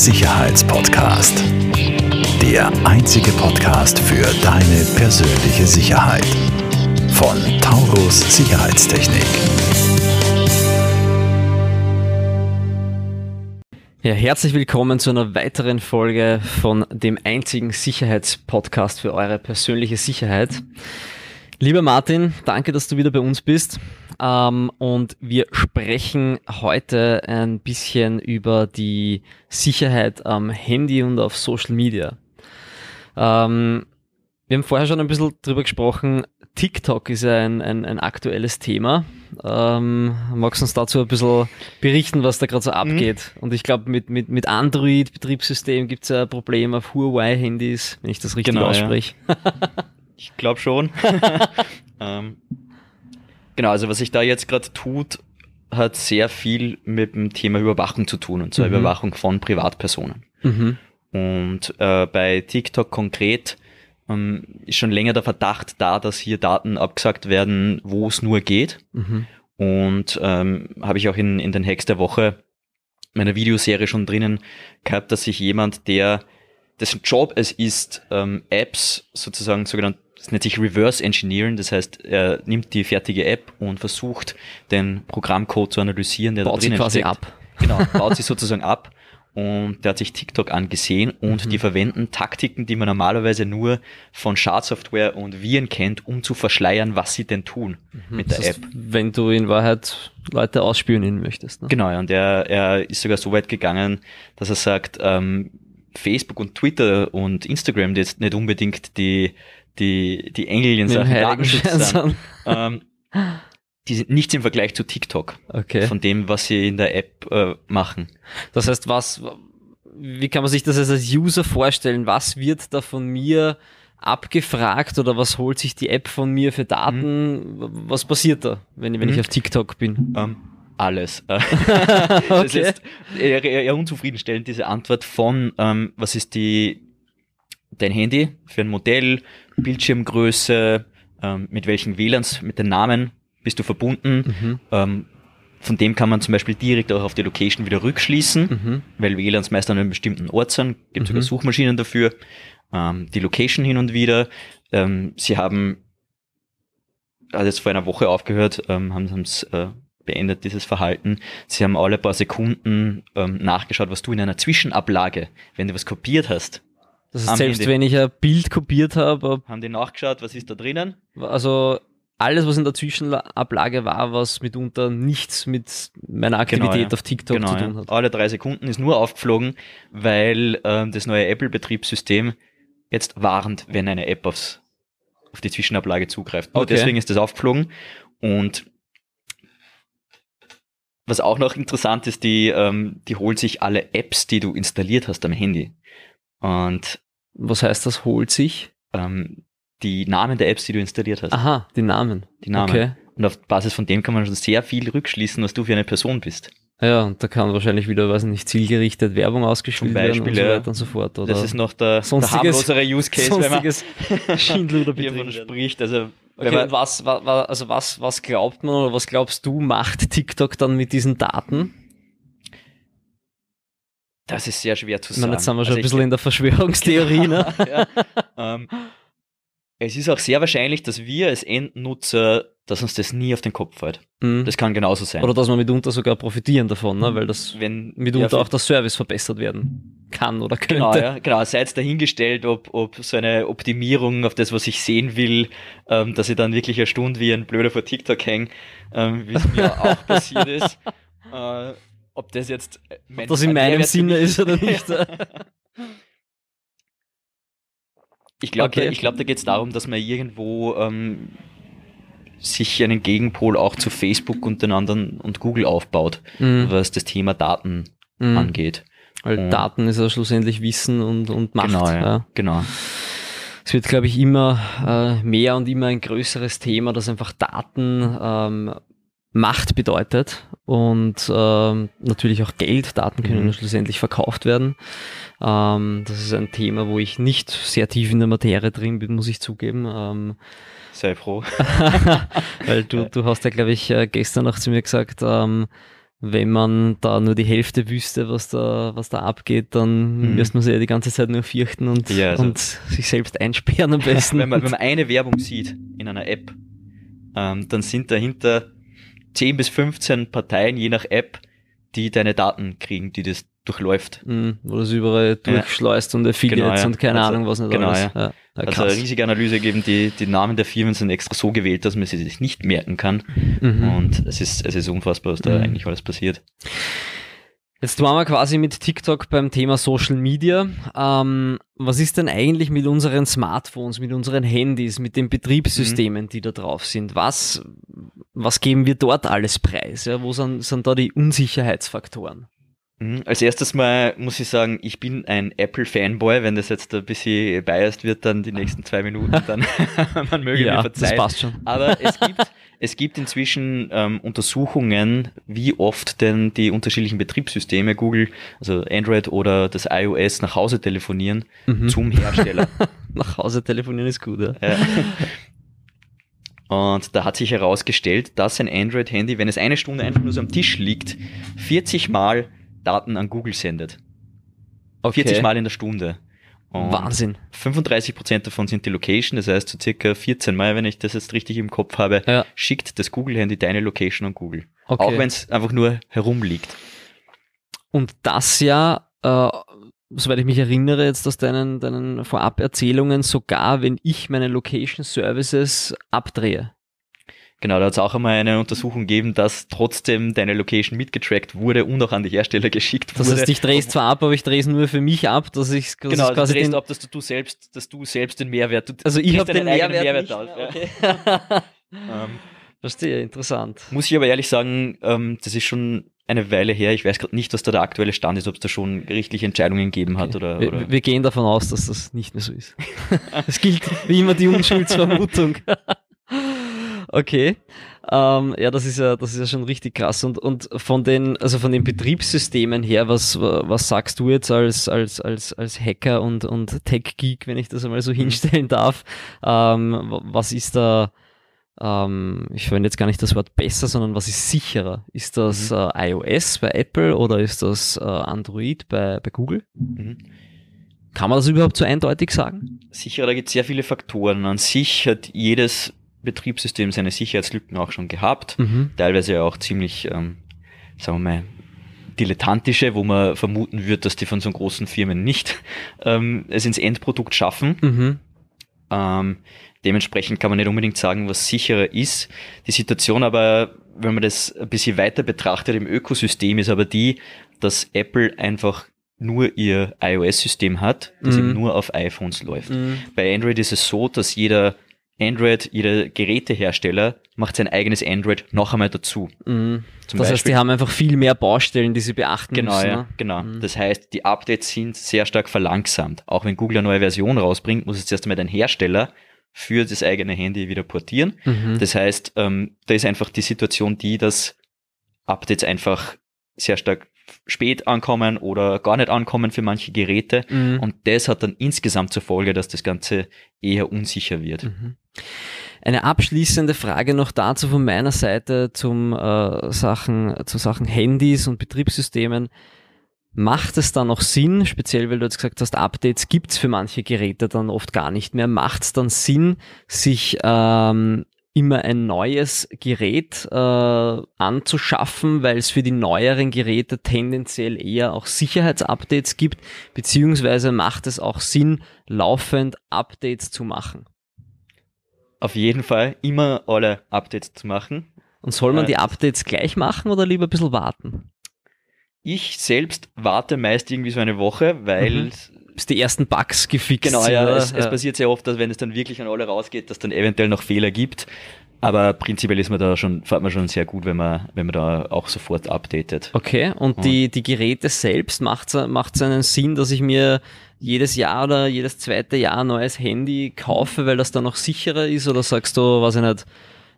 Sicherheitspodcast. Der einzige Podcast für deine persönliche Sicherheit. Von Taurus Sicherheitstechnik. Ja, herzlich willkommen zu einer weiteren Folge von dem einzigen Sicherheitspodcast für eure persönliche Sicherheit. Lieber Martin, danke, dass du wieder bei uns bist. Ähm, und wir sprechen heute ein bisschen über die Sicherheit am Handy und auf Social Media. Ähm, wir haben vorher schon ein bisschen drüber gesprochen. TikTok ist ja ein, ein, ein aktuelles Thema. Ähm, magst du uns dazu ein bisschen berichten, was da gerade so abgeht? Mhm. Und ich glaube, mit, mit, mit Android-Betriebssystem gibt es ja ein Problem auf Huawei-Handys, wenn ich das richtig genau, ausspreche. Ja. Ich glaube schon. ähm, genau, also was sich da jetzt gerade tut, hat sehr viel mit dem Thema Überwachung zu tun, und zwar mhm. Überwachung von Privatpersonen. Mhm. Und äh, bei TikTok konkret ähm, ist schon länger der Verdacht da, dass hier Daten abgesagt werden, wo es nur geht. Mhm. Und ähm, habe ich auch in, in den Hacks der Woche meiner Videoserie schon drinnen gehabt, dass sich jemand, der dessen Job es ist, ähm, Apps sozusagen sogenannt das nennt sich Reverse Engineering, das heißt, er nimmt die fertige App und versucht, den Programmcode zu analysieren, der baut da drinnen sie quasi steckt. ab. Genau, baut sie sozusagen ab und der hat sich TikTok angesehen und mhm. die verwenden Taktiken, die man normalerweise nur von Schadsoftware und Viren kennt, um zu verschleiern, was sie denn tun mhm. mit der das heißt, App. Wenn du in Wahrheit Leute ausspionieren möchtest. Ne? Genau, und er, er ist sogar so weit gegangen, dass er sagt, ähm, Facebook und Twitter und Instagram jetzt nicht unbedingt die die, die Engel in Sachen Datenschutz sind, ähm, die sind nichts im Vergleich zu TikTok. Okay. Von dem, was sie in der App äh, machen. Das heißt, was, wie kann man sich das als User vorstellen? Was wird da von mir abgefragt oder was holt sich die App von mir für Daten? Mhm. Was passiert da, wenn, wenn mhm. ich auf TikTok bin? Ähm, alles. okay. Das ist eher, eher, unzufriedenstellend, diese Antwort von, ähm, was ist die, dein Handy für ein Modell, Bildschirmgröße, ähm, mit welchen WLANs, mit den Namen bist du verbunden. Mhm. Ähm, von dem kann man zum Beispiel direkt auch auf die Location wieder rückschließen, mhm. weil WLANs meist an einem bestimmten Ort sind. Gibt sogar mhm. Suchmaschinen dafür. Ähm, die Location hin und wieder. Ähm, sie haben, hat jetzt vor einer Woche aufgehört, ähm, haben es äh, beendet, dieses Verhalten. Sie haben alle paar Sekunden ähm, nachgeschaut, was du in einer Zwischenablage, wenn du was kopiert hast, das ist selbst wenn ich ein Bild kopiert habe. Haben die nachgeschaut, was ist da drinnen? Also alles, was in der Zwischenablage war, was mitunter nichts mit meiner Aktivität genau, ja. auf TikTok genau, zu tun hat. Ja. Alle drei Sekunden ist nur aufgeflogen, weil ähm, das neue Apple-Betriebssystem jetzt warnt, wenn eine App aufs, auf die Zwischenablage zugreift. Nur okay. deswegen ist das aufgeflogen. Und was auch noch interessant ist, die, ähm, die holt sich alle Apps, die du installiert hast am Handy. Und was heißt das, holt sich? Ähm, die Namen der Apps, die du installiert hast. Aha, die Namen. Die Namen. Okay. Und auf Basis von dem kann man schon sehr viel rückschließen, was du für eine Person bist. Ja, und da kann wahrscheinlich wieder, weiß nicht, zielgerichtet Werbung ausgespielt werden und so weiter und so fort. Oder das ist noch der, der harmlosere Use Case, wenn man Schindluder davon spricht. Also, okay, man, was, was, also was, was glaubt man oder was glaubst du, macht TikTok dann mit diesen Daten? Das ist sehr schwer zu sagen. meine, jetzt sind wir schon also ein bisschen in der Verschwörungstheorie. ne? ja. ähm, es ist auch sehr wahrscheinlich, dass wir als Endnutzer, dass uns das nie auf den Kopf fällt. Mhm. Das kann genauso sein. Oder dass wir mitunter sogar profitieren davon, ne? weil das Wenn, mitunter ja, auch der Service verbessert werden kann oder könnte. Genau, ja, genau. Sei es dahingestellt, ob, ob so eine Optimierung auf das, was ich sehen will, ähm, dass ich dann wirklich eine Stunde wie ein Blöder vor TikTok hänge, ähm, wie es mir auch passiert ist. Äh, ob das jetzt äh, ob das in meinem Sinne ist oder nicht. ich glaube, okay. da, glaub, da geht es darum, dass man irgendwo ähm, sich einen Gegenpol auch zu Facebook und den anderen und Google aufbaut, mhm. was das Thema Daten mhm. angeht. Weil und Daten ist ja schlussendlich Wissen und, und Macht. Genau, ja. ja. genau. Es wird, glaube ich, immer äh, mehr und immer ein größeres Thema, dass einfach Daten ähm, Macht bedeutet und ähm, natürlich auch Geld. Daten können mhm. schlussendlich verkauft werden. Ähm, das ist ein Thema, wo ich nicht sehr tief in der Materie drin bin, muss ich zugeben. Ähm, Sei froh. weil du, du hast ja, glaube ich, äh, gestern noch zu mir gesagt, ähm, wenn man da nur die Hälfte wüsste, was da, was da abgeht, dann Mhm. müsste man sich ja die ganze Zeit nur fürchten und, Ja, also- und sich selbst einsperren am besten. wenn, man, wenn man eine Werbung sieht in einer App, ähm, dann sind dahinter 10 bis 15 Parteien, je nach App, die deine Daten kriegen, die das durchläuft. Mhm, wo das überall durchschleust und Affiliates Genau, ja. und keine Also, Ahnung, was nicht genau, alles. ja. Ja, ja, Also eine riesige Analyse geben, die, die Namen der Firmen sind extra so gewählt, dass man sie sich nicht merken kann. Mhm. Und es ist, es ist unfassbar, was da Mhm. eigentlich alles passiert. Jetzt waren wir quasi mit TikTok beim Thema Social Media. Ähm, was ist denn eigentlich mit unseren Smartphones, mit unseren Handys, mit den Betriebssystemen, die da drauf sind? Was, was geben wir dort alles preis? Ja, wo sind, sind da die Unsicherheitsfaktoren? Mhm. Als erstes mal muss ich sagen, ich bin ein Apple-Fanboy. Wenn das jetzt ein bisschen biased wird, dann die nächsten zwei Minuten, dann man möge mir ja, verzeihen. das passt schon. Aber es gibt, es gibt inzwischen ähm, Untersuchungen, wie oft denn die unterschiedlichen Betriebssysteme, Google, also Android oder das iOS nach Hause telefonieren Mhm. zum Hersteller. Nach Hause telefonieren ist gut, ja. Ja. Und da hat sich herausgestellt, dass ein Android-Handy, wenn es eine Stunde einfach nur so am Tisch liegt, 40 Mal Daten an Google sendet. 40 Mal in der Stunde. Und Wahnsinn. 35% davon sind die Location, das heißt so circa 14 Mal, wenn ich das jetzt richtig im Kopf habe, Ja. schickt das Google-Handy deine Location an Google. Okay. Auch wenn es einfach nur herumliegt. Und das ja, äh, soweit ich mich erinnere, jetzt aus deinen, deinen Voraberzählungen, sogar wenn ich meine Location Services abdrehe. Genau, da hat es auch einmal eine Untersuchung gegeben, dass trotzdem deine Location mitgetrackt wurde und auch an die Hersteller geschickt Das wurde. heißt, ich drehe es zwar ab, aber ich drehe es nur für mich ab, dass ich Genau, also quasi du drehst den, ab, dass du, du selbst, dass du selbst den Mehrwert, du also ich habe den Mehrwert, Mehrwert aus, okay. Ähm, Verstehe, interessant. muss ich aber ehrlich sagen, ähm, das ist schon eine Weile her. Ich weiß gerade nicht, was da der aktuelle Stand ist, ob es da schon gerichtliche Entscheidungen gegeben hat oder, oder Wir, wir gehen davon aus, dass das nicht mehr so ist. es gilt wie immer die Unschuldsvermutung. Okay. Ähm, ja, das ist ja, das ist ja schon richtig krass. Und, und von den, also von den Betriebssystemen her, was, was sagst du jetzt als, als, als, als Hacker und, und Tech-Geek, wenn ich das einmal so hinstellen darf? Ähm, was ist da, ähm, ich verwende jetzt gar nicht das Wort besser, sondern was ist sicherer? Ist das äh, iOS bei Apple oder ist das äh, Android bei, bei Google? Mhm. Kann man das überhaupt so eindeutig sagen? Sicher, da gibt es sehr viele Faktoren. An sich hat jedes Betriebssystem seine Sicherheitslücken auch schon gehabt. Mhm. Teilweise ja auch ziemlich, ähm, sagen wir mal, dilettantische, wo man vermuten wird, dass die von so großen Firmen nicht ähm, es ins Endprodukt schaffen. Mhm. Ähm, dementsprechend kann man nicht unbedingt sagen, was sicherer ist. Die Situation aber, wenn man das ein bisschen weiter betrachtet im Ökosystem, ist aber die, dass Apple einfach nur ihr iOS-System hat, das Mhm. eben nur auf iPhones läuft. Mhm. Bei Android ist es so, dass jeder Android, jeder Gerätehersteller macht sein eigenes Android noch einmal dazu. Mhm. Das heißt, Beispiel- die haben einfach viel mehr Baustellen, die sie beachten Genau, müssen. ja, ne? genau. Mhm. Das heißt, die Updates sind sehr stark verlangsamt. Auch wenn Google eine neue Version rausbringt, muss jetzt erst einmal dein Hersteller für das eigene Handy wieder portieren. Mhm. Das heißt, ähm, da ist einfach die Situation die, dass Updates einfach sehr stark spät ankommen oder gar nicht ankommen für manche Geräte. Mhm. Und das hat dann insgesamt zur Folge, dass das Ganze eher unsicher wird. Mhm. Eine abschließende Frage noch dazu von meiner Seite zum äh, Sachen, zu Sachen Handys und Betriebssystemen. Macht es dann noch Sinn, speziell weil du jetzt gesagt hast, Updates gibt's für manche Geräte dann oft gar nicht mehr, macht es dann Sinn, sich ähm, immer ein neues Gerät äh, anzuschaffen, weil es für die neueren Geräte tendenziell eher auch Sicherheitsupdates gibt, beziehungsweise macht es auch Sinn, laufend Updates zu machen? Auf jeden Fall immer alle Updates zu machen. Und soll man Äh, die Updates gleich machen oder lieber ein bisschen warten? Ich selbst warte meist irgendwie so eine Woche, weil Mhm. Bis die ersten Bugs gefixt Genau, ja, es, es Ja. passiert sehr oft, dass wenn es dann wirklich an alle rausgeht, dass dann eventuell noch Fehler gibt. Aber prinzipiell ist man da schon, fährt man schon sehr gut, wenn man, wenn man da auch sofort updatet. Okay, und die, die Geräte selbst macht es einen Sinn, dass ich mir jedes Jahr oder jedes zweite Jahr ein neues Handy kaufe, weil das dann noch sicherer ist? Oder sagst du, was ich nicht,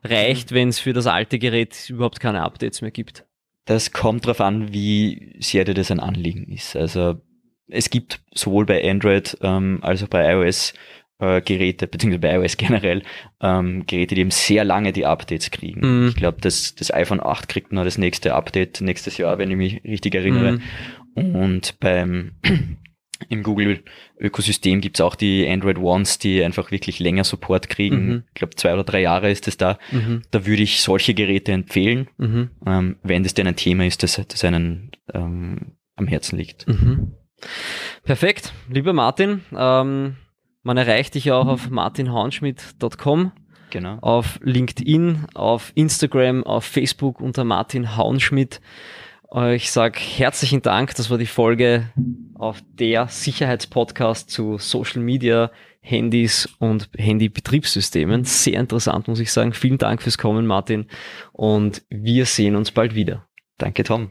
reicht, wenn es für das alte Gerät überhaupt keine Updates mehr gibt? Das kommt darauf an, wie sehr dir das ein Anliegen ist. Also es gibt sowohl bei Android ähm, als auch bei iOS äh, Geräte, beziehungsweise bei iOS generell, ähm, Geräte, die eben sehr lange die Updates kriegen. Mhm. Ich glaube, das, das iPhone 8 kriegt noch das nächste Update nächstes Jahr, wenn ich mich richtig erinnere. Mhm. Und beim im Google-Ökosystem gibt's auch die Android Ones, die einfach wirklich länger Support kriegen. Mhm. Ich glaube, zwei oder drei Jahre ist es da. Mhm. Da würde ich solche Geräte empfehlen, Mhm. ähm, wenn das denn ein Thema ist, das, das einen ähm, am Herzen liegt. Mhm. Perfekt, lieber Martin. Ähm, man erreicht dich ja auch auf martinhaunschmidt.com, Genau. auf LinkedIn, auf Instagram, auf Facebook unter Martin Haunschmidt. Äh, Ich sage herzlichen Dank. Das war die Folge auf der Sicherheitspodcast zu Social Media, Handys und Handybetriebssystemen. Sehr interessant, muss ich sagen. Vielen Dank fürs Kommen, Martin. Und wir sehen uns bald wieder. Danke, Tom.